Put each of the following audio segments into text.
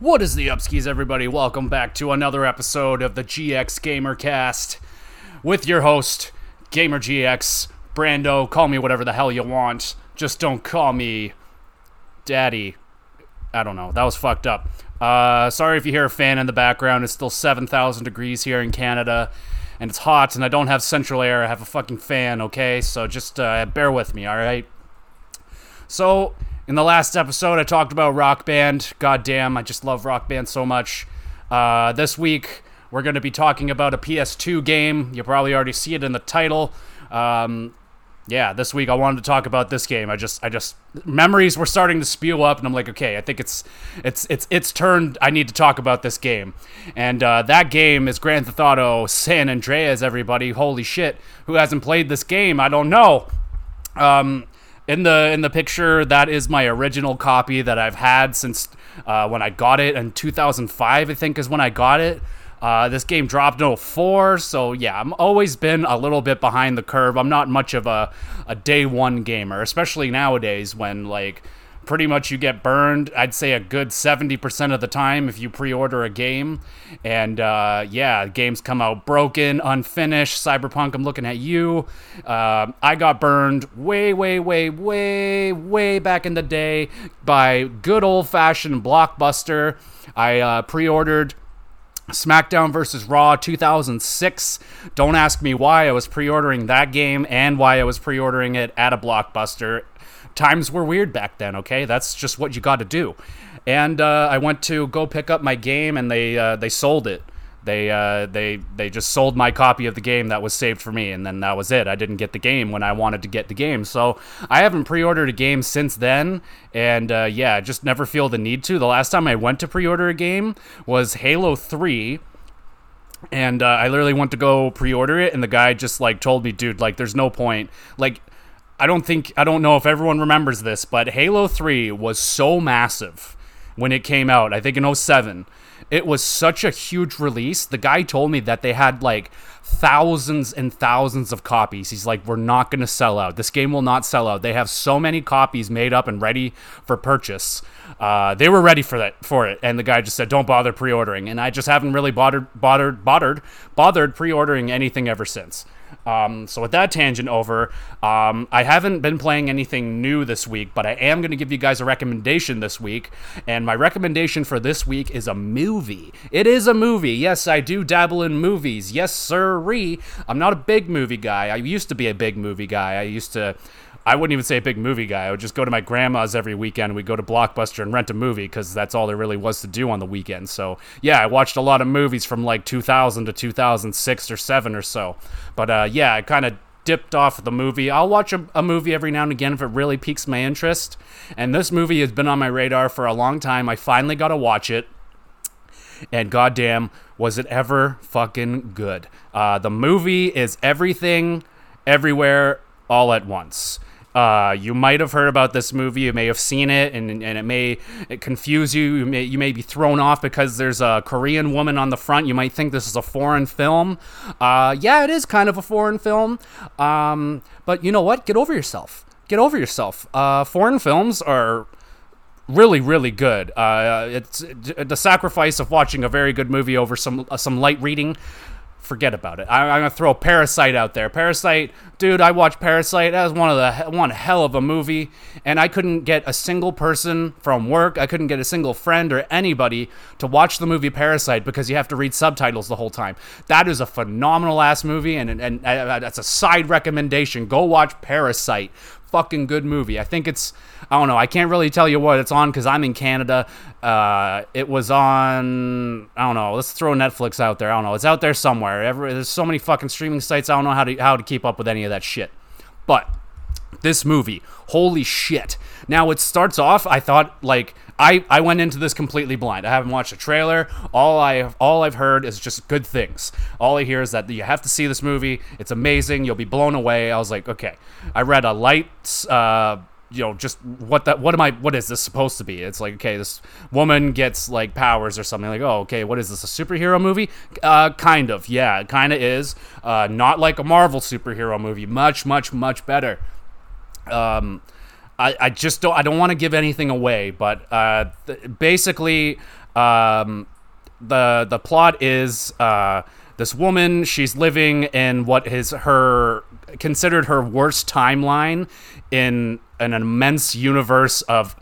What is the upskis, everybody? Welcome back to another episode of the GX Gamercast with your host, Gamer GX, Brando. Call me whatever the hell you want. Just don't call me Daddy. I don't know. That was fucked up. Uh, sorry if you hear a fan in the background. It's still 7,000 degrees here in Canada, and it's hot, and I don't have central air. I have a fucking fan, okay? So just uh, bear with me, alright? So, in the last episode, I talked about Rock Band. God damn, I just love Rock Band so much. Uh, this week, we're going to be talking about a PS2 game. You probably already see it in the title. Um, yeah, this week I wanted to talk about this game. I just, I just memories were starting to spew up, and I'm like, okay, I think it's, it's, it's, it's turned. I need to talk about this game, and uh, that game is Grand Theft Auto San Andreas. Everybody, holy shit! Who hasn't played this game? I don't know. Um, in the in the picture, that is my original copy that I've had since uh, when I got it in 2005. I think is when I got it. Uh, this game dropped in 04, so yeah, I'm always been a little bit behind the curve. I'm not much of a, a day one gamer, especially nowadays when like pretty much you get burned i'd say a good 70% of the time if you pre-order a game and uh, yeah games come out broken unfinished cyberpunk i'm looking at you uh, i got burned way way way way way back in the day by good old-fashioned blockbuster i uh, pre-ordered SmackDown versus Raw 2006. Don't ask me why I was pre ordering that game and why I was pre ordering it at a blockbuster. Times were weird back then, okay? That's just what you got to do. And uh, I went to go pick up my game and they, uh, they sold it. They, uh, they, they just sold my copy of the game that was saved for me, and then that was it. I didn't get the game when I wanted to get the game. So I haven't pre ordered a game since then, and uh, yeah, just never feel the need to. The last time I went to pre order a game was Halo 3 and uh, I literally went to go pre-order it, and the guy just like told me, dude, like there's no point. Like, I don't think I don't know if everyone remembers this, but Halo 3 was so massive when it came out. I think in 07. It was such a huge release. The guy told me that they had like thousands and thousands of copies. He's like, we're not going to sell out. This game will not sell out. They have so many copies made up and ready for purchase. Uh, they were ready for that for it, and the guy just said, "Don't bother pre-ordering." And I just haven't really bothered bothered bothered bothered pre-ordering anything ever since. Um, so with that tangent over, um, I haven't been playing anything new this week, but I am going to give you guys a recommendation this week. And my recommendation for this week is a movie. It is a movie. Yes, I do dabble in movies. Yes, sirree. I'm not a big movie guy. I used to be a big movie guy. I used to I wouldn't even say a big movie guy. I would just go to my grandma's every weekend. We'd go to Blockbuster and rent a movie because that's all there really was to do on the weekend. So, yeah, I watched a lot of movies from like 2000 to 2006 or 7 or so. But uh, yeah, I kind of dipped off the movie. I'll watch a, a, movie every now and again if it really piques my interest. And this movie has been on my radar for a long time. I finally got to watch it. And goddamn, was it ever fucking good? Uh, the movie is everything, everywhere, all at once. Uh, you might have heard about this movie. You may have seen it, and, and it may it confuse you. You may, you may be thrown off because there's a Korean woman on the front. You might think this is a foreign film. Uh, yeah, it is kind of a foreign film. Um, but you know what? Get over yourself. Get over yourself. Uh, foreign films are really really good uh, it's the sacrifice of watching a very good movie over some uh, some light reading forget about it. I, am gonna throw Parasite out there. Parasite, dude, I watched Parasite. That was one of the one hell of a movie, and I couldn't get a single person from work. I couldn't get a single friend or anybody to watch the movie Parasite because you have to read subtitles the whole time. That is a phenomenal ass movie, and and, and uh, that's a side recommendation. Go watch Parasite fucking good movie. I think it's I don't know. I can't really tell you what it's on because I'm in Canada. Uh, it was on I don't know. Let's throw Netflix out there. I don't know. It's out there somewhere. Every, there's so many fucking streaming sites. I don't know how to how to keep up with any of that shit. But this movie, holy shit! Now it starts off. I thought like I, I went into this completely blind. I haven't watched a trailer. All I have, all I've heard is just good things. All I hear is that you have to see this movie. It's amazing. You'll be blown away. I was like, okay. I read a light, uh, you know, just what that what am I? What is this supposed to be? It's like, okay, this woman gets like powers or something. Like, oh, okay, what is this? A superhero movie? Uh, kind of. Yeah, it kind of is. Uh, not like a Marvel superhero movie. Much, much, much better. Um I, I just don't I don't want to give anything away, but uh, th- basically Um, the the plot is uh, this woman. She's living in what is her considered her worst timeline in an immense universe of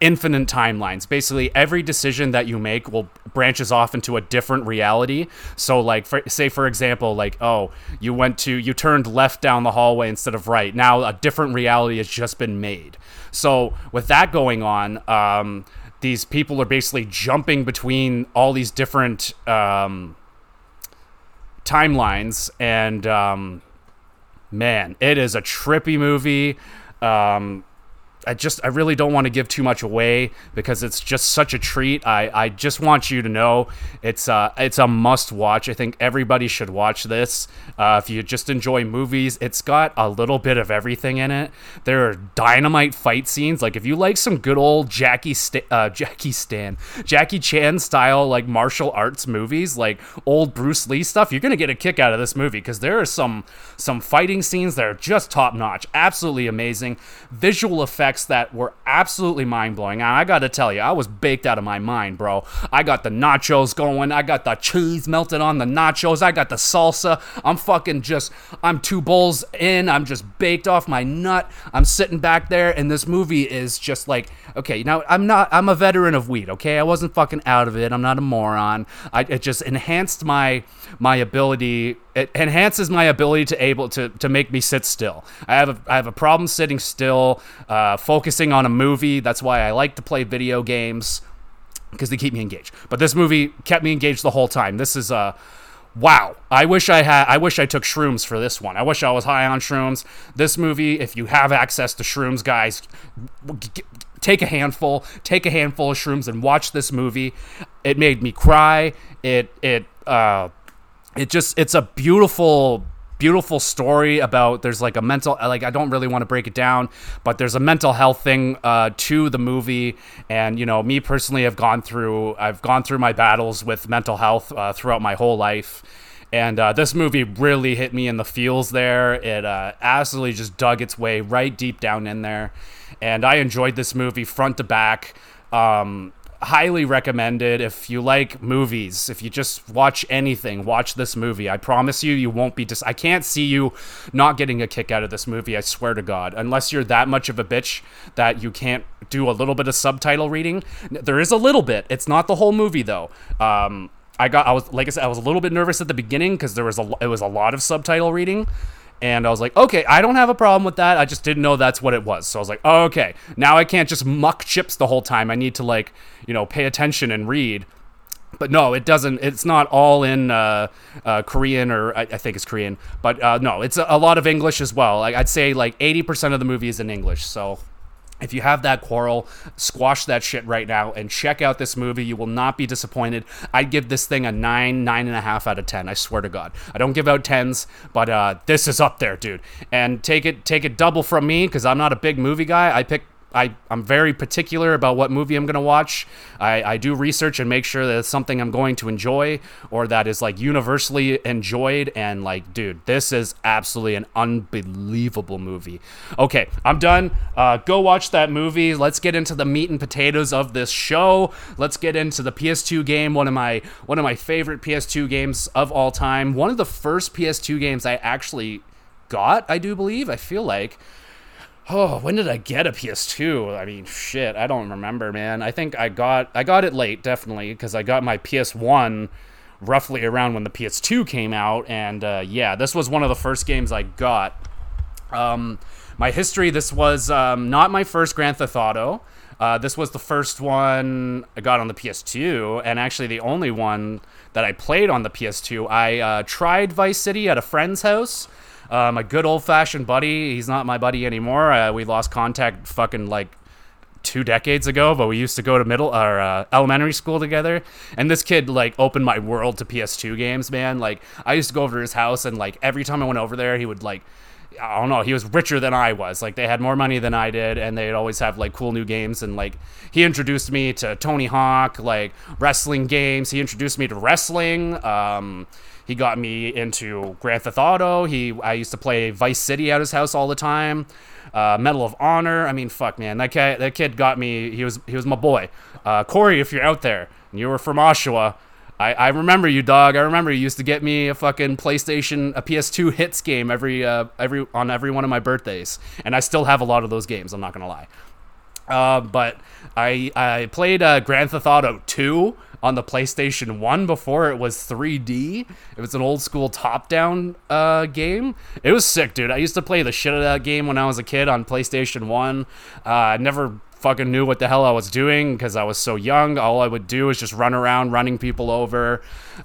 infinite timelines. Basically, every decision that you make will branches off into a different reality. So, like, for, say for example, like, oh, you went to you turned left down the hallway instead of right. Now a different reality has just been made. So, with that going on, um, these people are basically jumping between all these different um, timelines, and um, man, it is a trippy movie. Um, I just I really don't want to give too much away because it's just such a treat. I, I just want you to know it's uh it's a must watch. I think everybody should watch this. Uh, if you just enjoy movies, it's got a little bit of everything in it. There are dynamite fight scenes. Like if you like some good old Jackie St- uh, Jackie Stan Jackie Chan style like martial arts movies, like old Bruce Lee stuff, you're gonna get a kick out of this movie because there are some some fighting scenes that are just top notch, absolutely amazing. Visual effects effects that were absolutely mind blowing. And I got to tell you, I was baked out of my mind, bro. I got the nachos going. I got the cheese melted on the nachos. I got the salsa. I'm fucking just, I'm two bowls in. I'm just baked off my nut. I'm sitting back there, and this movie is just like, okay, now I'm not, I'm a veteran of weed, okay? I wasn't fucking out of it. I'm not a moron. I, it just enhanced my, my ability it enhances my ability to able to to make me sit still. I have a I have a problem sitting still, uh, focusing on a movie. That's why I like to play video games because they keep me engaged. But this movie kept me engaged the whole time. This is a uh, wow. I wish I had. I wish I took shrooms for this one. I wish I was high on shrooms. This movie, if you have access to shrooms, guys, take a handful. Take a handful of shrooms and watch this movie. It made me cry. It it. Uh, it just it's a beautiful beautiful story about there's like a mental like i don't really want to break it down but there's a mental health thing uh, to the movie. And you know me personally i've gone through i've gone through my battles with mental health uh, throughout my whole life. And uh, this movie really hit me in the feels there. It uh, absolutely just dug its way right deep down in there. And i enjoyed this movie front to back. Um, highly recommended. If you like movies if you just watch anything watch this movie. I promise you you won't be dis- i can't see you not getting a kick out of this movie i swear to god. Unless you're that much of a bitch that you can't do a little bit of subtitle reading. There is a little bit. It's not the whole movie though. Um, i got i was like i said i was a little bit nervous at the beginning because there was a it was a lot of subtitle reading and I was like, okay, I don't have a problem with that. I just didn't know that's what it was. So I was like, oh, okay, now I can't just muck chips the whole time. I need to like, you know, pay attention and read. But no, it doesn't. It's not all in uh, uh, Korean or I, I, think it's Korean. But uh, no, it's a, a, lot of English as well. Like, I'd say like 80% of the movie is in English. So if you have that quarrel, squash that shit right now and check out this movie. You will not be disappointed. I'd give this thing a nine, nine and a half out of ten. I swear to God. I don't give out tens, but uh, this is up there, dude. And take it, take it double from me because I'm not a big movie guy. I pick I, I'm very particular about what movie I'm going to watch. I, I do research and make sure that it's something I'm going to enjoy or that is like universally enjoyed. And like, dude, this is absolutely an unbelievable movie. Okay, I'm done. Uh, go watch that movie. Let's get into the meat and potatoes of this show. Let's get into the PS2 game. One of my one of my favorite PS2 games of all time. One of the first PS2 games I actually got. I do believe. I feel like oh when did i get a ps2 i mean shit i don't remember man. I think i got i got it late definitely because i got my ps1 roughly around when the ps2 came out and uh, yeah this was one of the first games i got. Um, my history this was um, not my first grand theft auto. Uh, this was the first one i got on the ps2 and actually the only one that i played on the ps2 i uh, tried vice city at a friend's house uh, my good old fashioned buddy. He's not my buddy anymore. Uh, we lost contact fucking like two decades ago, but we used to go to middle or uh, elementary school together. And this kid like opened my world to PS2 games, man. Like I used to go over to his house, and like every time I went over there, he would like I don't know, he was richer than I was. Like they had more money than I did, and they'd always have like cool new games. And like he introduced me to Tony Hawk, like wrestling games. He introduced me to wrestling. Um, he got me into Grand Theft Auto. He I used to play Vice City at his house all the time. Uh, Medal of Honor. I mean, fuck, man, that kid, that kid got me. He was he was my boy. Uh, Corey, if you're out there and you were from Oshawa, I, I remember you, dog. I remember you used to get me a fucking PlayStation, a PS2 hits game every uh, every on every one of my birthdays, and I still have a lot of those games. I'm not gonna lie. Uh, but I I played uh, Grand Theft Auto 2 on the PlayStation 1 before it was 3D. It was an old school top down uh, game. It was sick, dude. I used to play the shit out of that game when I was a kid on PlayStation 1. Uh, I never fucking knew what the hell I was doing because I was so young. All I would do is just run around running people over.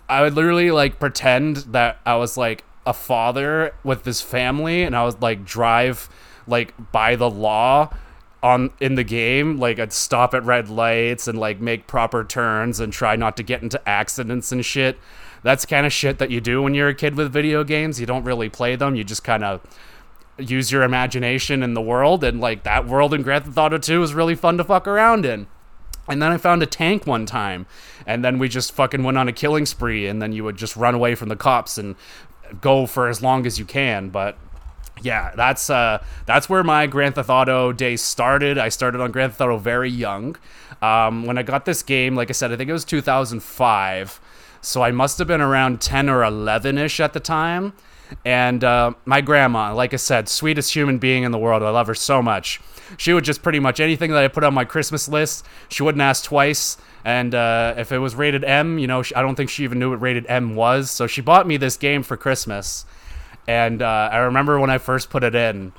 I would literally like pretend that I was like a father with this family and I was like drive like by the law on in the game like I'd stop at red lights and like make proper turns and try not to get into accidents and shit. That's kind of shit that you do when you're a kid with video games. You don't really play them. You just kind of use your imagination in the world and like that world in Grand Theft Auto 2 was really fun to fuck around in. And then I found a tank one time, and then we just fucking went on a killing spree, and then you would just run away from the cops and go for as long as you can. But yeah, that's uh, that's where my Grand Theft Auto days started. I started on Grand Theft Auto very young. Um, when I got this game, like I said, I think it was 2005, so I must have been around 10 or 11 ish at the time. And uh, my grandma, like I said, sweetest human being in the world. I love her so much. She would just pretty much anything that I put on my Christmas list, she wouldn't ask twice. And uh, if it was rated M, you know, I don't think she even knew what rated M was. So she bought me this game for Christmas. And uh, I remember when I first put it in,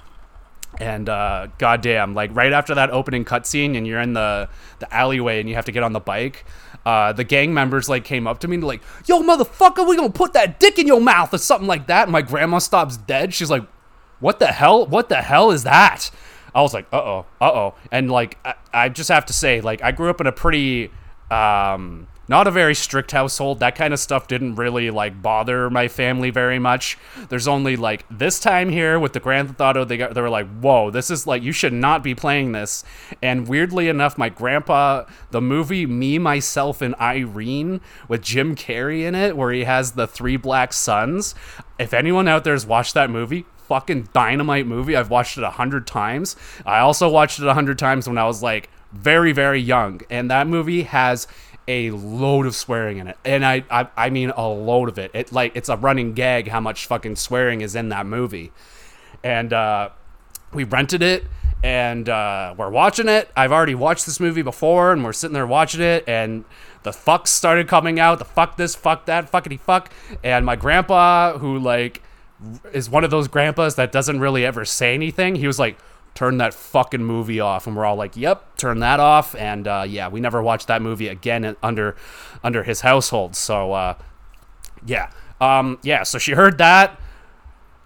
and uh, goddamn, like right after that opening cutscene, and you're in the the alleyway, and you have to get on the bike. Uh, the gang members like came up to me and like, "Yo, motherfucker, we gonna put that dick in your mouth or something like that." And my grandma stops dead. She's like, "What the hell? What the hell is that?" I was like, "Uh oh, uh oh," and like I, I just have to say, like I grew up in a pretty um, not a very strict household. That kind of stuff didn't really like bother my family very much. There's only like this time here with the Grand Theft Auto, they got they were like, "Whoa, this is like you should not be playing this." And weirdly enough, my grandpa, the movie Me, Myself, and Irene with Jim Carrey in it, where he has the three black sons. If anyone out there has watched that movie, fucking dynamite movie. I've watched it a hundred times. I also watched it a hundred times when I was like very, very young, and that movie has a load of swearing in it, and I, I, I mean a load of it. It like it's a running gag how much fucking swearing is in that movie, and uh, we rented it and uh, we're watching it. I've already watched this movie before, and we're sitting there watching it, and the fucks started coming out. The fuck this, fuck that, fuckity fuck, and my grandpa, who like is one of those grandpas that doesn't really ever say anything, he was like turn that fucking movie off. And we're all like yep turn that off. And uh, yeah we never watched that movie again under under his household. So uh, yeah. Um, yeah so she heard that.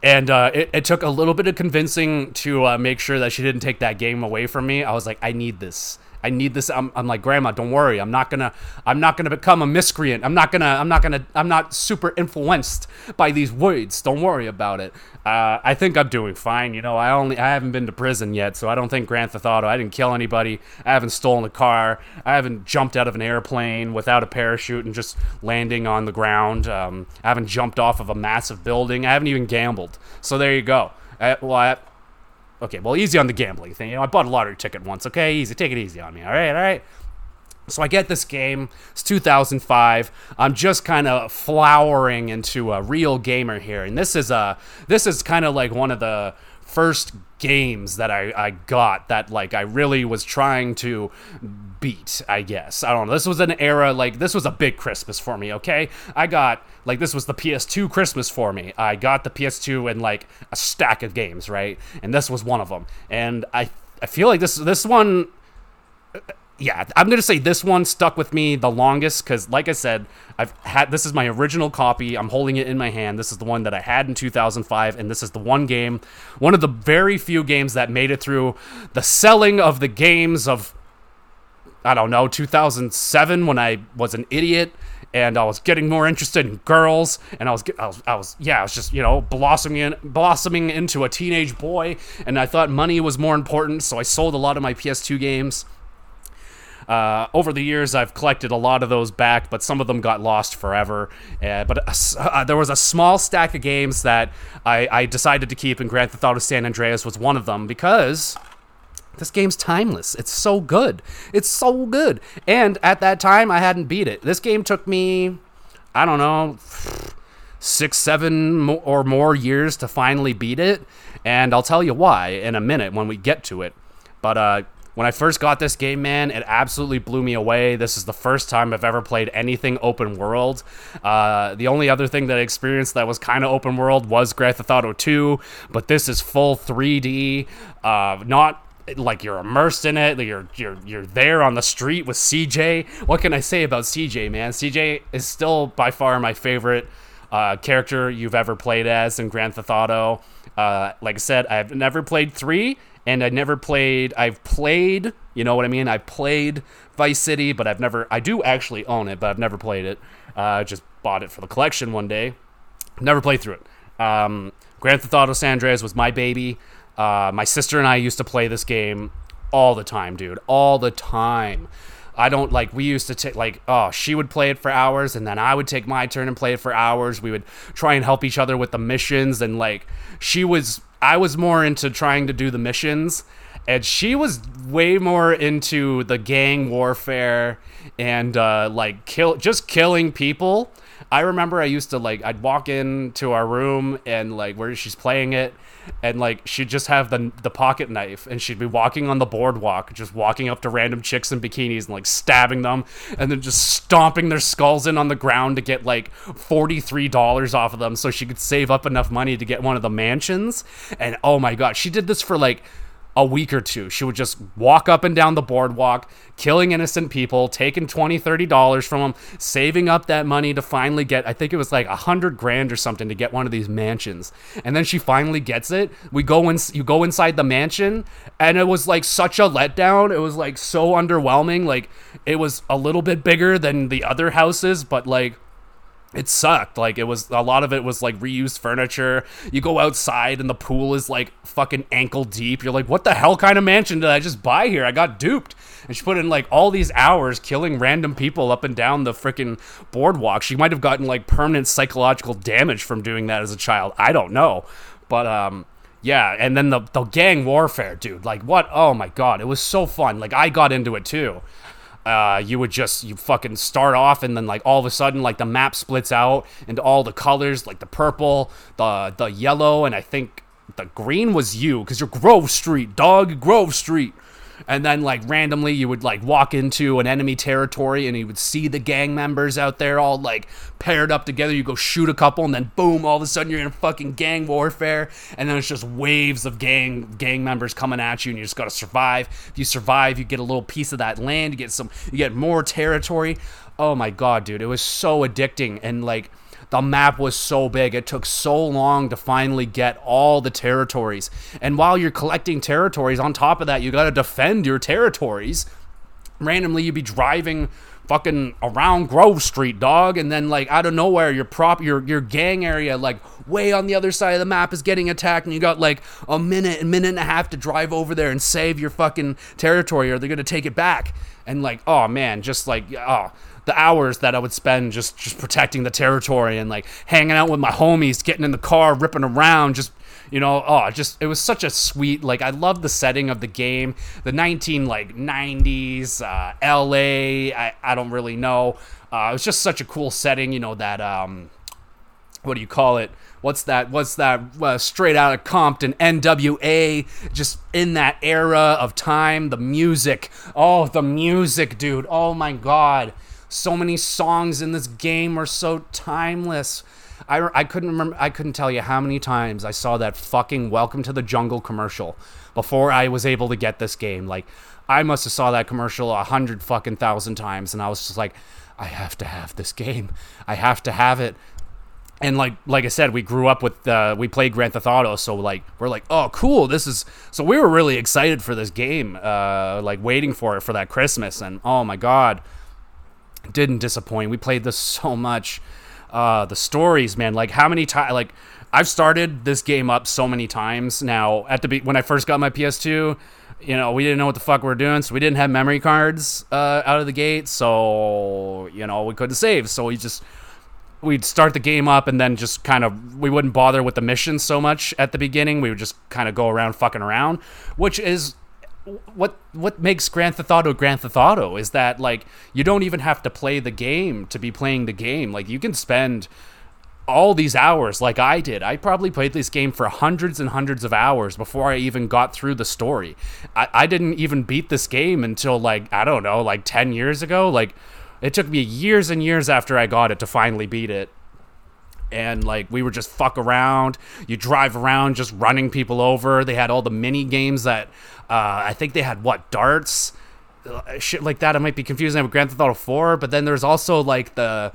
And uh, it, it, took a little bit of convincing to uh, make sure that she didn't take that game away from me. I was like i need this I need this. I'm, I'm like, grandma, don't worry. I'm not gonna, I'm not gonna become a miscreant. I'm not gonna, I'm not gonna, I'm not super influenced by these words. Don't worry about it. Uh, I think I'm doing fine. You know, I only, I haven't been to prison yet, so I don't think Grand Theft Auto. I didn't kill anybody. I haven't stolen a car. I haven't jumped out of an airplane without a parachute and just landing on the ground. Um, I haven't jumped off of a massive building. I haven't even gambled. So there you go. I, well, I, okay, well, easy on the gambling thing. You know, I bought a lottery ticket once. Okay, easy. Take it easy on me. All right, all right. So I get this game. It's 2005. I'm just kind of flowering into a real gamer here, and this is a this is kind of like one of the first games that I, I got that like I really was trying to beat, I guess. I don't know. This was an era like this was a big Christmas for me, okay? I got like this was the PS2 Christmas for me. I got the PS2 and like a stack of games, right? And this was one of them. And I I feel like this this one yeah, I'm gonna say this one stuck with me the longest because, like I said, I've had this is my original copy. I'm holding it in my hand. This is the one that I had in 2005, and this is the one game, one of the very few games that made it through the selling of the games of, I don't know, 2007 when I was an idiot and I was getting more interested in girls, and I was, I was, I was, yeah, I was just, you know, blossoming in, blossoming into a teenage boy, and I thought money was more important, so I sold a lot of my PS2 games. Uh, over the years, I've collected a lot of those back, but some of them got lost forever. Uh, but uh, there was a small stack of games that I, I decided to keep, and Grand Theft Auto San Andreas was one of them because this game's timeless. It's so good. It's so good. And at that time, I hadn't beat it. This game took me, I don't know, six, seven or more years to finally beat it. And I'll tell you why in a minute when we get to it. But uh, when I first got this game, man, it absolutely blew me away. This is the first time I've ever played anything open world. Uh, the only other thing that I experienced that was kind of open world was Grand Theft Auto 2, but this is full 3D. Uh, not like you're immersed in it. You're you're you're there on the street with CJ. What can I say about CJ, man? CJ is still by far my favorite uh, character you've ever played as in Grand Theft Auto. Uh, like I said, I've never played three, and I never played. I've played, you know what I mean. I played Vice City, but I've never. I do actually own it, but I've never played it. Uh, just bought it for the collection one day. Never played through it. Um, Grand Theft Auto San Andreas was my baby. Uh, my sister and I used to play this game all the time, dude, all the time. I don't like we used to take like oh she would play it for hours and then I would take my turn and play it for hours. We would try and help each other with the missions and like she was I was more into trying to do the missions and she was way more into the gang warfare and uh, like kill just killing people. I remember I used to like I'd walk into our room and like where she's playing it and like she'd just have the the pocket knife and she'd be walking on the boardwalk just walking up to random chicks in bikinis and like stabbing them and then just stomping their skulls in on the ground to get like $43 off of them so she could save up enough money to get one of the mansions. And oh my god she did this for like a week or two. She would just walk up and down the boardwalk, killing innocent people, taking 20, 30 dollars from them, saving up that money to finally get I think it was like a hundred grand or something to get one of these mansions. And then she finally gets it. We go in you go inside the mansion and it was like such a letdown. It was like so underwhelming. Like it was a little bit bigger than the other houses, but like it sucked. Like it was a lot of it was like reused furniture. You go outside and the pool is like fucking ankle deep. You're like, what the hell kind of mansion did I just buy here? I got duped. And she put in like all these hours killing random people up and down the freaking boardwalk. She might have gotten like permanent psychological damage from doing that as a child. I don't know. But um yeah, and then the the gang warfare, dude. Like what? Oh my god, it was so fun. Like I got into it too uh, you would just you fucking start off and then like all of a sudden like the map splits out into all the colors like the purple the the yellow and i think the green was you because you're grove street dog grove street and then like randomly you would like walk into an enemy territory and you would see the gang members out there all like paired up together. You go shoot a couple and then boom all of a sudden you're in fucking gang warfare. And then it's just waves of gang gang members coming at you and you just got to survive. If you survive you get a little piece of that land you get some you get more territory. Oh my god dude it was so addicting. And like the map was so big. It took so long to finally get all the territories. And while you're collecting territories, on top of that, you got to defend your territories. Randomly, you'd be driving fucking around Grove Street, dog, and then like out of nowhere, your prop, your your gang area, like way on the other side of the map, is getting attacked, and you got like a minute, a minute and a half to drive over there and save your fucking territory, or they're gonna take it back. And like, oh man, just like, oh, the hours that I would spend just just protecting the territory and like hanging out with my homies, getting in the car, ripping around, just you know, oh, just it was such a sweet like I love the setting of the game, the 19 like 90s uh, L.A. I I don't really know. Uh, it was just such a cool setting, you know that um, what do you call it? What's that? What's that? Uh, straight out of Compton, NWA, just in that era of time. The music, oh, the music, dude. Oh my God so many songs in this game are so timeless. I, I couldn't remember I couldn't tell you how many times I saw that fucking Welcome to the Jungle commercial before I was able to get this game. Like I must have saw that commercial a hundred fucking thousand times and I was just like, I have to have this game. I have to have it. And like like I said, we grew up with uh, we played Grand Theft Auto, so like we're like, oh cool, this is so we were really excited for this game, uh, like waiting for it for that Christmas, and oh my god, didn't disappoint. We played this so much. Uh, the stories, man, like how many times, like I've started this game up so many times now. At the be- when I first got my PS2, you know, we didn't know what the fuck we were doing, so we didn't have memory cards uh, out of the gate, so you know we couldn't save. So we just we'd start the game up and then just kind of we wouldn't bother with the missions so much at the beginning. We would just kind of go around fucking around, which is what what makes Grand Theft Auto Grand Theft Auto is that like you don't even have to play the game to be playing the game. Like you can spend all these hours like I did. I probably played this game for hundreds and hundreds of hours before I even got through the story. I, I didn't even beat this game until like I don't know, like ten years ago. Like it took me years and years after I got it to finally beat it. And like we were just fuck around. You drive around just running people over. They had all the mini games that uh, I think they had what darts, uh, shit like that. I might be confusing with Grand Theft Auto 4, but then there's also like the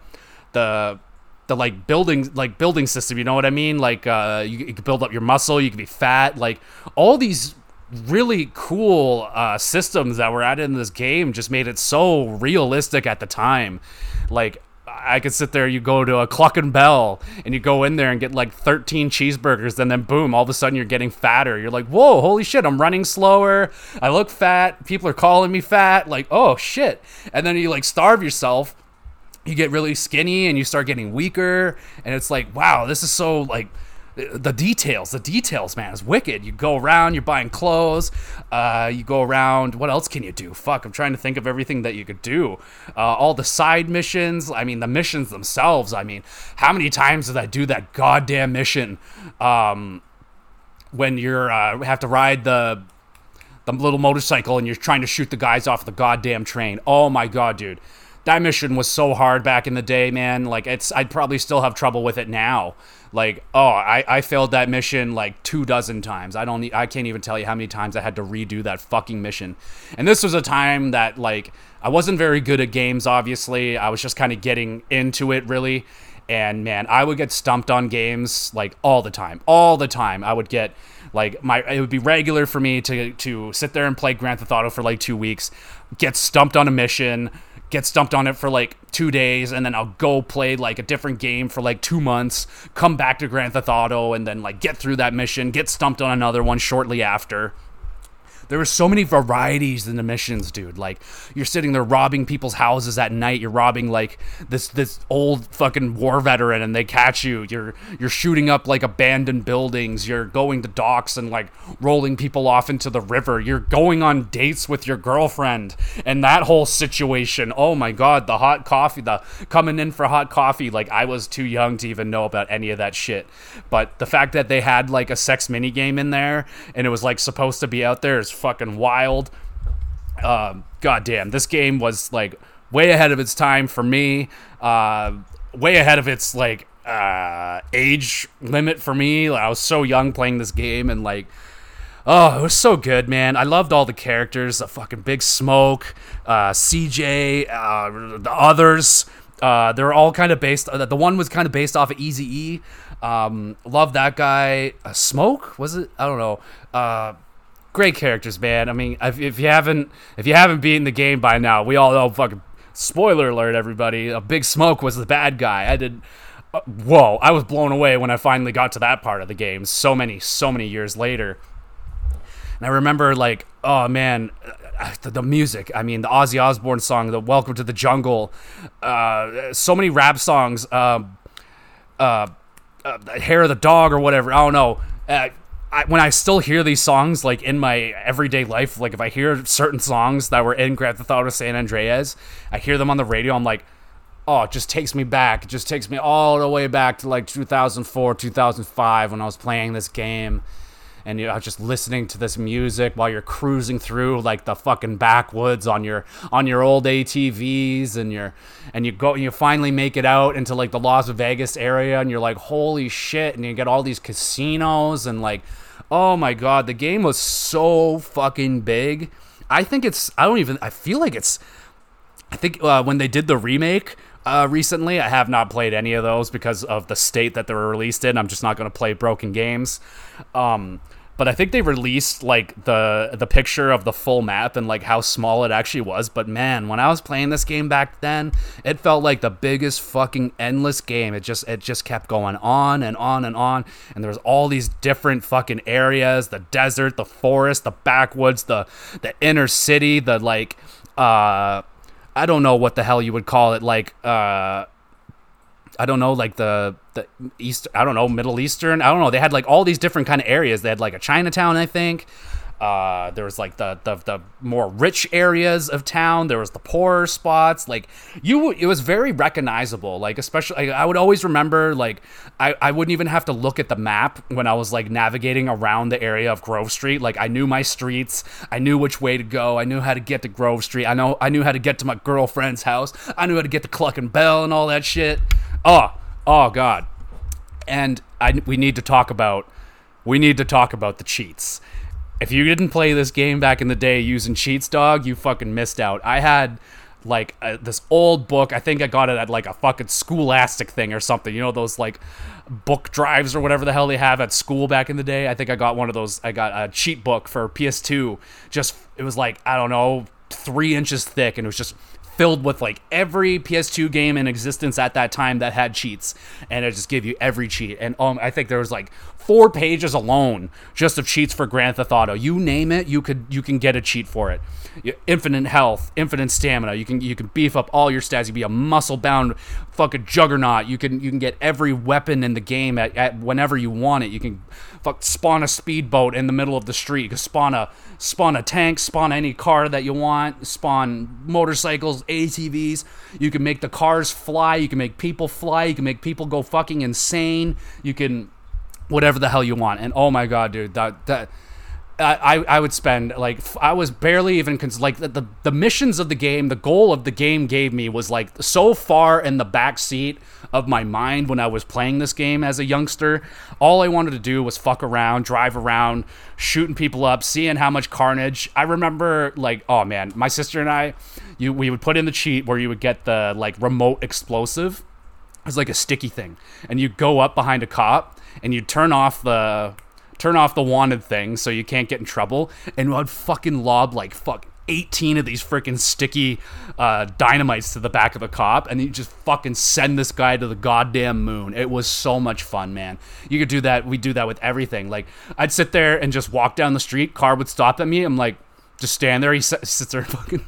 the the like building like building system. You know what I mean? Like uh, you, you can build up your muscle. You could be fat. Like all these really cool uh, systems that were added in this game just made it so realistic at the time. Like I could sit there, you go to a Cluckin' Bell, and you go in there and get like 13 cheeseburgers, and then boom, all of a sudden you're getting fatter. You're like, whoa, holy shit, I'm running slower. I look fat. People are calling me fat. Like, oh shit. And then you like starve yourself. You get really skinny and you start getting weaker. And it's like, wow, this is so like the details, the details, man, is wicked. You go around, you're buying clothes. Uh, you go around. What else can you do? Fuck, I'm trying to think of everything that you could do. Uh, all the side missions. I mean, the missions themselves. I mean, how many times did I do that goddamn mission? Um, when you're uh, have to ride the the little motorcycle and you're trying to shoot the guys off the goddamn train. Oh my god, dude that mission was so hard back in the day, man. Like it's I'd probably still have trouble with it now. Like, oh, I, I failed that mission like two dozen times. I don't I can't even tell you how many times I had to redo that fucking mission. And this was a time that like I wasn't very good at games, obviously. I was just kind of getting into it really. And man, I would get stumped on games like all the time. All the time. I would get like my it would be regular for me to to sit there and play Grand Theft Auto for like 2 weeks, get stumped on a mission, get stumped on it for like two days, and then I'll go play like a different game for like two months, come back to Grand Theft Auto, and then like get through that mission, get stumped on another one shortly after. There were so many varieties in the missions, dude. Like you're sitting there robbing people's houses at night. You're robbing like this this old fucking war veteran, and they catch you. You're you're shooting up like abandoned buildings. You're going to docks and like rolling people off into the river. You're going on dates with your girlfriend, and that whole situation. Oh my god, the hot coffee, the coming in for hot coffee. Like I was too young to even know about any of that shit. But the fact that they had like a sex mini game in there, and it was like supposed to be out there is fucking wild. Um, God damn, this game was like way ahead of its time for me. Uh, way ahead of its like uh, age limit for me. Like, I was so young playing this game, and like, oh, it was so good, man. I loved all the characters. The fucking Big Smoke, uh, CJ, uh, the others. Uh, they're all kind of based. Uh, the one was kind of based off of Easy E. Um, love that guy. Uh, Smoke was it? I don't know. Uh, great characters, man. I mean, if, if, you haven't if you haven't beaten the game by now, we all know. Fucking spoiler alert, everybody. A Big Smoke was the bad guy. I did. Uh, whoa! I was blown away when I finally got to that part of the game. So many, so many years later. And I remember, like, oh man, uh, the, the, music. I mean, the Ozzy Osbourne song, the "Welcome to the Jungle." Uh, so many rap songs. Um, uh, uh, hair of the dog or whatever. I don't know. Uh, I, when I still hear these songs like in my everyday life, like if I hear certain songs that were in Grand Theft Auto San Andreas, I hear them on the radio. I'm like, oh, it just takes me back. It just takes me all the way back to like 2004, 2005 when I was playing this game and you're just listening to this music while you're cruising through like the fucking backwoods on your on your old ATVs and you're and you go and you finally make it out into like the Las Vegas area and you're like holy shit and you get all these casinos and like oh my god the game was so fucking big I think it's I don't even I feel like it's I think uh, when they did the remake uh, recently. I have not played any of those because of the state that they were released in. I'm just not going to play broken games. Um, but I think they released like the the picture of the full map and like how small it actually was. But man, when I was playing this game back then, it felt like the biggest fucking endless game. It just it just kept going on and on and on, and there was all these different fucking areas: the desert, the forest, the backwoods, the the inner city, the like uh I don't know what the hell you would call it, like uh I don't know, like the the east. I don't know, Middle Eastern. I don't know. They had like all these different kind of areas. They had like a Chinatown, I think. Uh, there was like the, the the more rich areas of town. There was the poorer spots. Like you, it was very recognizable. Like especially, I would always remember. Like I, I wouldn't even have to look at the map when I was like navigating around the area of Grove Street. Like I knew my streets. I knew which way to go. I knew how to get to Grove Street. I know I knew how to get to my girlfriend's house. I knew how to get to Cluckin' Bell and all that shit. Oh, oh God. And I, we need to talk about we need to talk about the cheats. If you didn't play this game back in the day using cheats, dog, you fucking missed out. I had like uh, this old book. I think I got it at like a fucking scholastic thing or something. You know those like book drives or whatever the hell they have at school back in the day. I think I got one of those. I got a cheat book for PS2. Just it was like I don't know three inches thick, and it was just filled with like every PS2 game in existence at that time that had cheats, and it just gave you every cheat. And um, I think there was like four pages alone just of cheats for Grand Theft Auto. You name it, you could you can get a cheat for it. Infinite health, infinite stamina. You can you can beef up all your stats. You can be a muscle bound fucking juggernaut. You can you can get every weapon in the game at, at whenever you want it. You can fuck spawn a speedboat in the middle of the street. You can spawn a spawn a tank, spawn any car that you want, spawn motorcycles, ATVs. You can make the cars fly. You can make people fly. You can make people go fucking insane. You can whatever the hell you want. And oh my god, dude, that that I, I would spend like I was barely even cons- like the, the, the missions of the game the goal of the game gave me was like so far in the back seat of my mind when I was playing this game as a youngster all I wanted to do was fuck around drive around shooting people up seeing how much carnage. I remember like oh man my sister and I you we would put in the cheat where you would get the like remote explosive. It's like a sticky thing. And you go up behind a cop and you turn off the turn off the wanted thing so you can't get in trouble, and I'd fucking lob like fuck 18 of these freaking sticky uh, dynamites to the back of the cop, and you just fucking send this guy to the goddamn moon. It was so much fun, man. You could do that. We do that with everything. Like I'd sit there and just walk down the street. Car would stop at me. I'm like, just stand there. He sits there fucking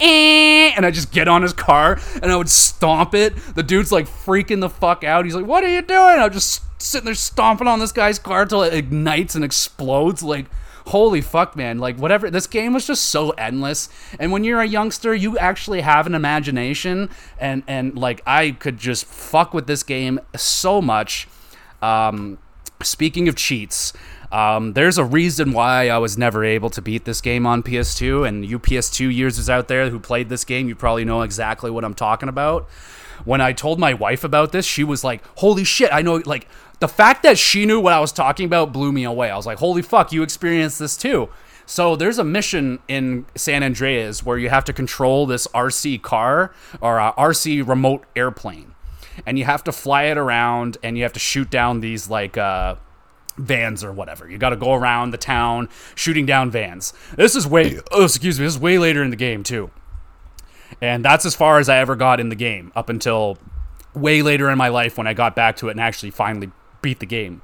eh, and I just get on his car and I would stomp it. The dude's like freaking the fuck out. He's like, "What are you doing?" I'm just sitting there stomping on this guy's car until it ignites and explodes. Like, holy fuck, man! Like, whatever. This game was just so endless. And when you're a youngster, you actually have an imagination, and and like I could just fuck with this game so much. Um, speaking of cheats. Um, there's a reason why I was never able to beat this game on PS2, and you PS2 users out there who played this game, you probably know exactly what I'm talking about. When I told my wife about this, she was like, "Holy shit! I know." Like the fact that she knew what I was talking about blew me away. I was like, "Holy fuck! You experienced this too." So there's a mission in San Andreas where you have to control this RC car or a RC remote airplane, and you have to fly it around, and you have to shoot down these like. Uh, vans or whatever. You got to go around the town shooting down vans. This is way oh excuse me, this is way later in the game too. And that's as far as I ever got in the game up until way later in my life when I got back to it and actually finally beat the game.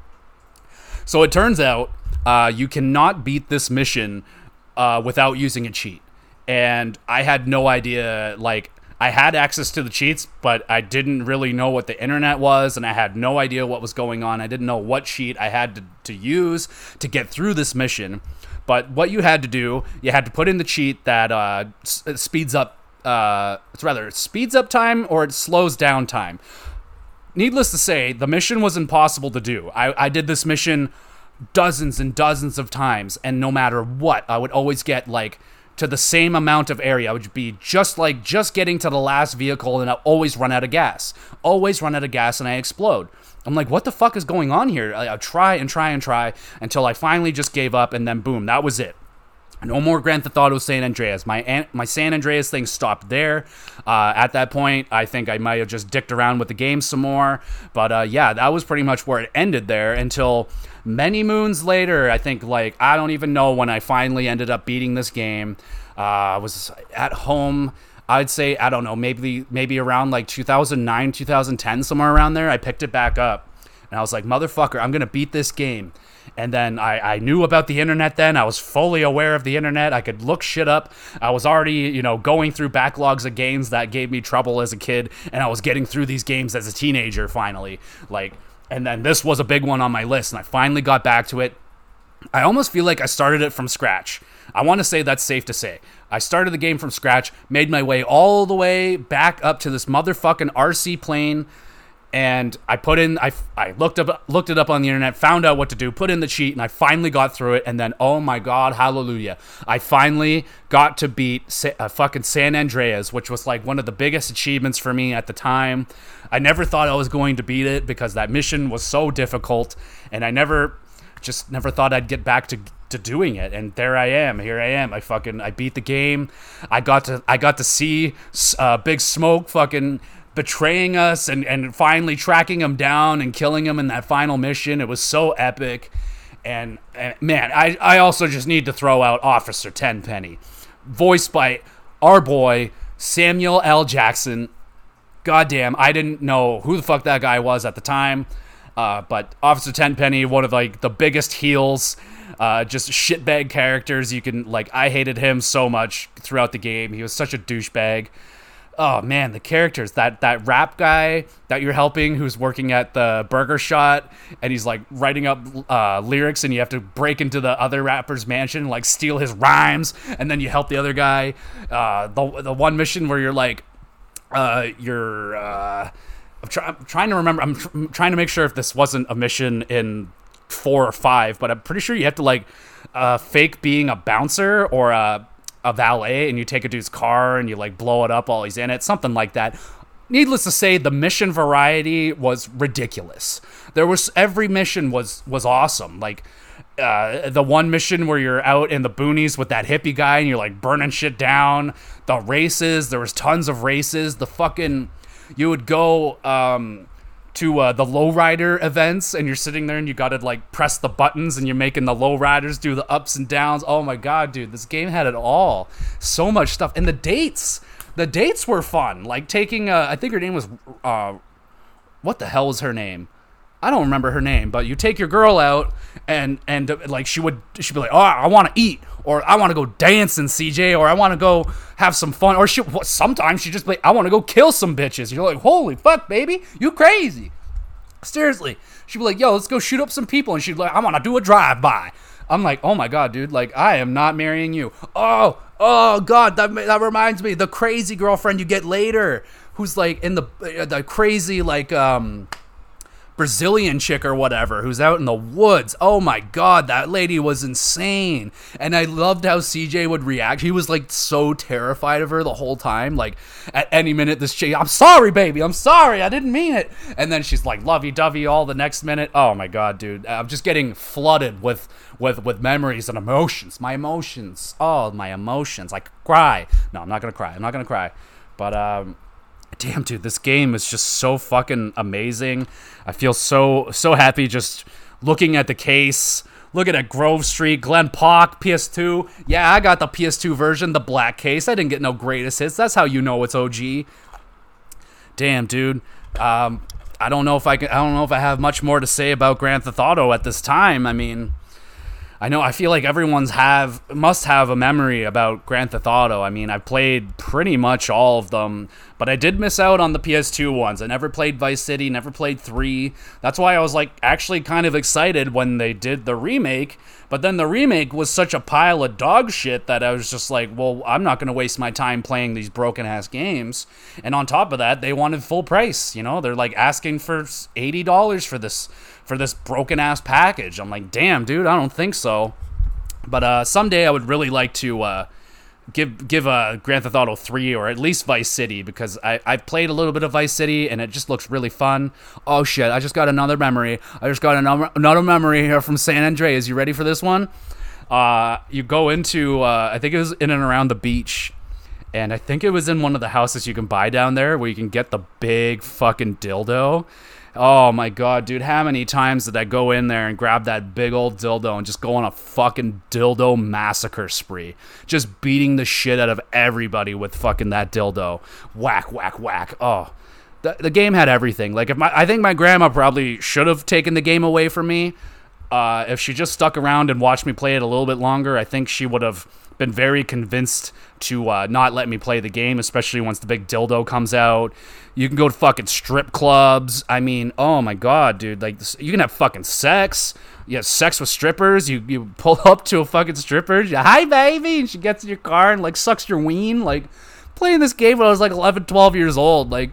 So it turns out uh, you cannot beat this mission uh, without using a cheat. And I had no idea like I had access to the cheats, but I didn't really know what the internet was, and I had no idea what was going on. I didn't know what cheat I had to, to use to get through this mission. But what you had to do, you had to put in the cheat that uh, speeds up, uh, it's rather it speeds up time or it slows down time. Needless to say, the mission was impossible to do. I, I did this mission dozens and dozens of times, and no matter what, I would always get like to the same amount of area. which would be just like just getting to the last vehicle and I always run out of gas. Always run out of gas and I explode. I'm like, what the fuck is going on here? I, I try and try and try until I finally just gave up and then boom, that was it. No more Grand Theft Auto San Andreas. My my San Andreas thing stopped there. Uh, at that point, I think I might have just dicked around with the game some more. But uh, yeah, that was pretty much where it ended there until many moons later. I think like I don't even know when I finally ended up beating this game. Uh, I was at home. I'd say I don't know, maybe maybe around like 2009, 2010, somewhere around there. I picked it back up, and I was like, "Motherfucker, I'm gonna beat this game." And then I, I knew about the internet then. I was fully aware of the internet. I could look shit up. I was already, you know, going through backlogs of games that gave me trouble as a kid. And I was getting through these games as a teenager finally. Like, and then this was a big one on my list. And I finally got back to it. I almost feel like I started it from scratch. I want to say that's safe to say. I started the game from scratch, made my way all the way back up to this motherfucking RC plane and I put in I, I looked up looked it up on the internet, found out what to do, put in the cheat, and I finally got through it. And then oh my god, hallelujah! I finally got to beat Sa- uh, fucking San Andreas, which was like one of the biggest achievements for me at the time. I never thought I was going to beat it because that mission was so difficult, and I never just never thought I'd get back to to doing it and there I am here I am I fucking I beat the game I got to I got to see uh, Big Smoke fucking betraying us and, and finally tracking him down and killing him in that final mission. It was so epic. And, and man, I, I also just need to throw out Officer Tenpenny, voiced by our boy Samuel L. Jackson. Goddamn, I didn't know who the fuck that guy was at the time. Uh, but Officer Tenpenny, one of like the biggest heels, uh, just shitbag characters. You can like, I hated him so much throughout the game. He was such a douchebag oh man, the characters that that rap guy that you're helping who's working at the burger shot and he's like writing up uh, lyrics and you have to break into the other rapper's mansion like steal his rhymes and then you help the other guy. Uh, the the one mission where you're like uh, you're uh, I'm, try- I'm, trying to remember. I'm, tr- trying to make sure if this wasn't a mission in four or five, but I'm pretty sure you have to like uh, fake being a bouncer or a a valet and you take a dude's car and you like blow it up while he's in it, something like that. Needless to say, the mission variety was ridiculous. There was every mission was was awesome. Like uh, the one mission where you're out in the boonies with that hippie guy and you're like burning shit down. The races, there was tons of races. The fucking you would go um, to uh, the lowrider events and you're sitting there and you gotta like press the buttons and you're making the lowriders do the ups and downs. Oh my god, dude, this game had it all. So much stuff. And the dates, the dates were fun. Like taking, uh, I think her name was, uh, what the hell was her name? I don't remember her name, but you take your girl out and and uh, like she would she'd be like, "Oh, I want to eat." Or I want to go dancing, CJ, or I want to go have some fun. Or she sometimes she just like, I want to go kill some bitches. You're like, holy fuck, baby, you crazy. Seriously. She'd be like, yo, let's go shoot up some people. And she'd be like, I want to do a drive by. I'm like, oh my god, dude, like I am not marrying you. Oh, oh god, that that reminds me, the crazy girlfriend you get later, who's like in the the crazy like um Brazilian chick or whatever who's out in the woods. Oh my god, that lady was insane. And I loved how CJ would react. He was like so terrified of her the whole time. Like at any minute, this chick, I'm sorry, baby, I'm sorry, I didn't mean it. And then she's like lovey dovey all the next minute. Oh my god, dude, I'm just getting flooded with with with memories and emotions. My emotions. Oh, my emotions. I cry. No, I'm not gonna cry. I'm not gonna cry. But um damn dude this game is just so fucking amazing. I feel so so happy just looking at the case. Looking at grove street glen park ps2 yeah i got the ps2 version the black case. I didn't get no greatest hits. That's how you know it's og damn dude. Um, i don't know if i can i don't know if i have much more to say about grand theft auto at this time. I mean I know I feel like everyone's have must have a memory about Grand Theft Auto. I mean, I've played pretty much all of them, but I did miss out on the PS2 ones. I never played Vice City, never played 3. That's why I was like actually kind of excited when they did the remake, but then the remake was such a pile of dog shit that I was just like, well, I'm not going to waste my time playing these broken ass games. And on top of that, they wanted full price, you know? They're like asking for $80 for this for this broken ass package. I'm like, damn, dude, I don't think so. But uh, someday I would really like to uh, give give a uh, Grand Theft Auto 3 or at least Vice City because I I played a little bit of Vice City and it just looks really fun. Oh shit! I just got another memory. I just got another another memory here from San Andreas. You ready for this one? Uh, you go into, uh, I think it was in and around the beach, and I think it was in one of the houses you can buy down there where you can get the big fucking dildo. Oh my god, dude, how many times did I go in there and grab that big old dildo and just go on a fucking dildo massacre spree? Just beating the shit out of everybody with fucking that dildo. Whack, whack, whack. Oh. The, the game had everything. Like if my I think my grandma probably should have taken the game away from me. Uh, if she just stuck around and watched me play it a little bit longer, I think she would have been very convinced to uh, not let me play the game, especially once the big dildo comes out. You can go to fucking strip clubs. I mean, oh my god, dude! Like you can have fucking sex. You have sex with strippers. You you pull up to a fucking stripper. You, Hi, baby, and she gets in your car and like sucks your ween. Like playing this game when I was like 11, 12 years old. Like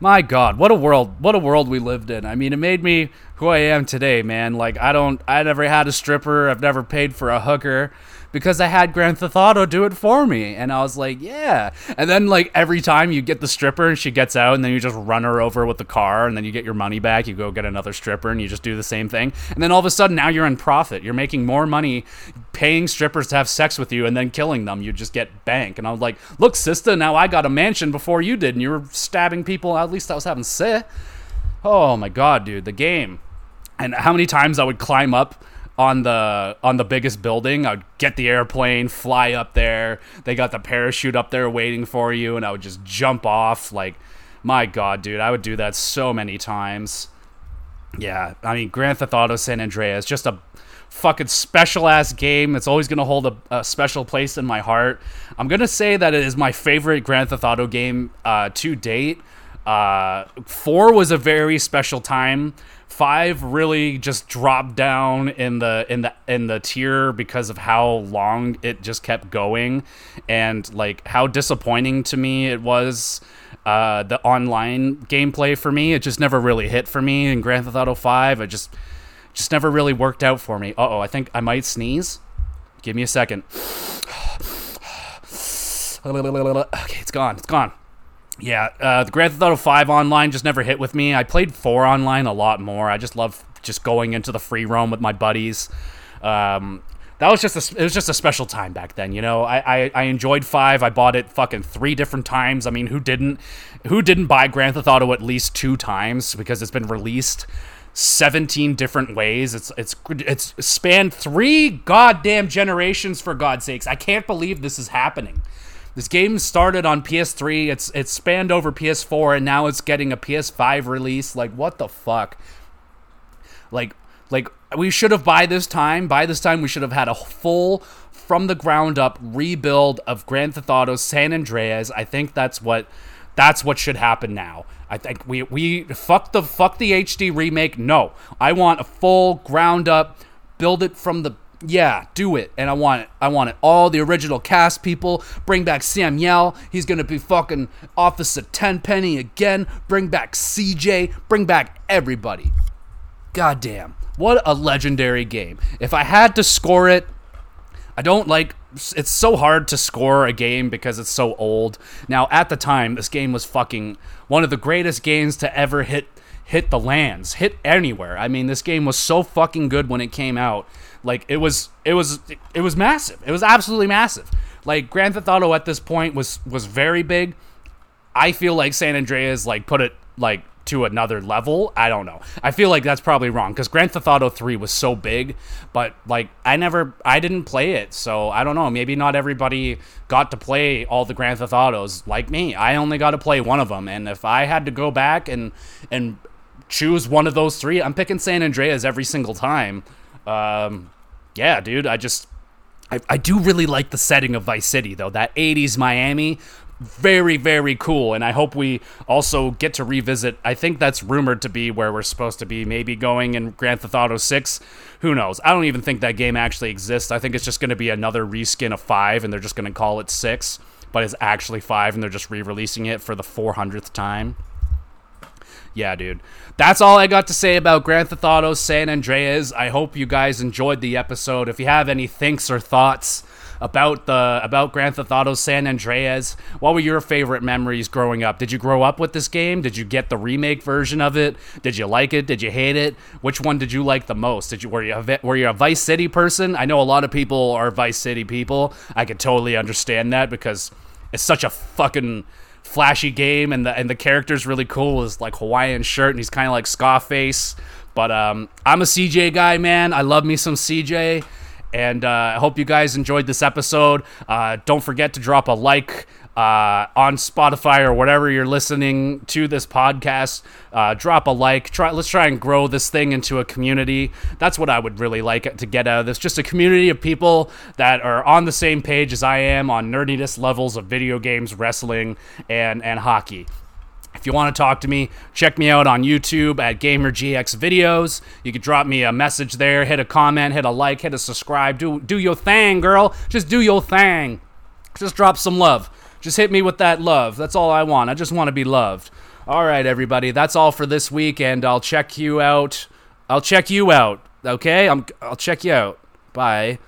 my god what a world what a world we lived in i mean it made me who i am today man like i don't i never had a stripper i've never paid for a hooker because I had Grand Theft Auto do it for me. And I was like, yeah. And then like every time you get the stripper and she gets out and then you just run her over with the car and then you get your money back, you go get another stripper and you just do the same thing. And then all of a sudden now you're in profit. You're making more money paying strippers to have sex with you and then killing them. You just get bank. And I was like, look, sister, now I got a mansion before you did and you were stabbing people. At least I was having sex. Oh my god, dude, the game. And how many times I would climb up on the on the biggest building. I'd get the airplane, fly up there. They got the parachute up there waiting for you, and I would just jump off. Like, my God, dude, I would do that so many times. Yeah, I mean, Grand Theft Auto San Andreas, just a fucking special ass game. It's always gonna hold a, a, special place in my heart. I'm gonna say that it is my favorite Grand Theft Auto game uh, to date. Uh, four was a very special time Five really just dropped down in the in the in the tier because of how long it just kept going, and like how disappointing to me it was. Uh, the online gameplay for me, it just never really hit for me. In Grand Theft Auto Five, it just just never really worked out for me. Uh oh, I think I might sneeze. Give me a second. Okay, it's gone. It's gone. Yeah, uh, the Grand Theft Auto 5 online just never hit with me. I played 4 online a lot more. I just love just going into the free roam with my buddies. Um, that was just a, it was just a special time back then, you know. I, I, I enjoyed 5. I bought it fucking 3 different times. I mean, who didn't who didn't buy Grand Theft Auto at least 2 times because it's been released 17 different ways. It's it's it's spanned 3 goddamn generations for God's sakes. I can't believe this is happening. This game started on PS3. It's it's spanned over PS4 and now it's getting a PS5 release. Like what the fuck? Like like we should have by this time, by this time we should have had a full from the ground up rebuild of Grand Theft Auto San Andreas. I think that's what that's what should happen now. I think we we fuck the fuck the HD remake. No. I want a full ground up build it from the yeah, do it. And I want it. I want it. All the original cast people. Bring back Samuel. He's gonna be fucking Officer Tenpenny again. Bring back CJ. Bring back everybody. Goddamn. What a legendary game. If I had to score it, I don't like it's so hard to score a game because it's so old. Now, at the time, this game was fucking one of the greatest games to ever hit hit the lands, hit anywhere. I mean, this game was so fucking good when it came out like it was it was it was massive. It was absolutely massive. Like Grand Theft Auto at this point was was very big. I feel like San Andreas like put it like to another level. I don't know. I feel like that's probably wrong because Grand Theft Auto 3 was so big, but like I never, I didn't play it, so I don't know. Maybe not everybody got to play all the Grand Theft Autos like me. I only got to play one of them, and if I had to go back and and choose one of those three, I'm picking San Andreas every single time. Um, yeah, dude, I just I, I do really like the setting of Vice City though. That 80s Miami very very cool and i hope we also get to revisit i think that's rumored to be where we're supposed to be maybe going in grand theft auto 6 who knows? I don't even think that game actually exists. I think it's just going to be another reskin of 5 and they're just going to call it 6 but it's actually 5 and they're just re-releasing it for the 400th time yeah, dude. That's all I got to say about Grand Theft Auto San Andreas. I hope you guys enjoyed the episode. If you have any thinks or thoughts, about the about Grand Theft Auto San Andreas. What were your favorite memories growing up? Did you grow up with this game? Did you get the remake version of it? Did you like it? Did you hate it? Which one did you like the most? Did you were you a, were you a Vice City person? I know a lot of people are Vice City people. I could totally understand that because it's such a fucking flashy game and the and the character's really cool. His like Hawaiian shirt and he's kind of like Scarface. But um, I'm a CJ guy, man. I love me some CJ. And uh, I hope you guys enjoyed this episode. Uh, don't forget to drop a like uh, on Spotify or whatever you're listening to this podcast. Uh, drop a like. Try. Let's try and grow this thing into a community. That's what I would really like to get out of this. Just a community of people that are on the same page as I am on nerdiness levels of video games, wrestling, and and hockey. If you want to talk to me, check me out on YouTube at GamerGX Videos. You can drop me a message there, hit a comment, hit a like, hit a subscribe. Do do your thing, girl. Just do your thing. Just drop some love. Just hit me with that love. That's all I want. I just want to be loved. All right, everybody. That's all for this week, and I'll check you out. I'll check you out. Okay? I'm, I'll check you out. Bye.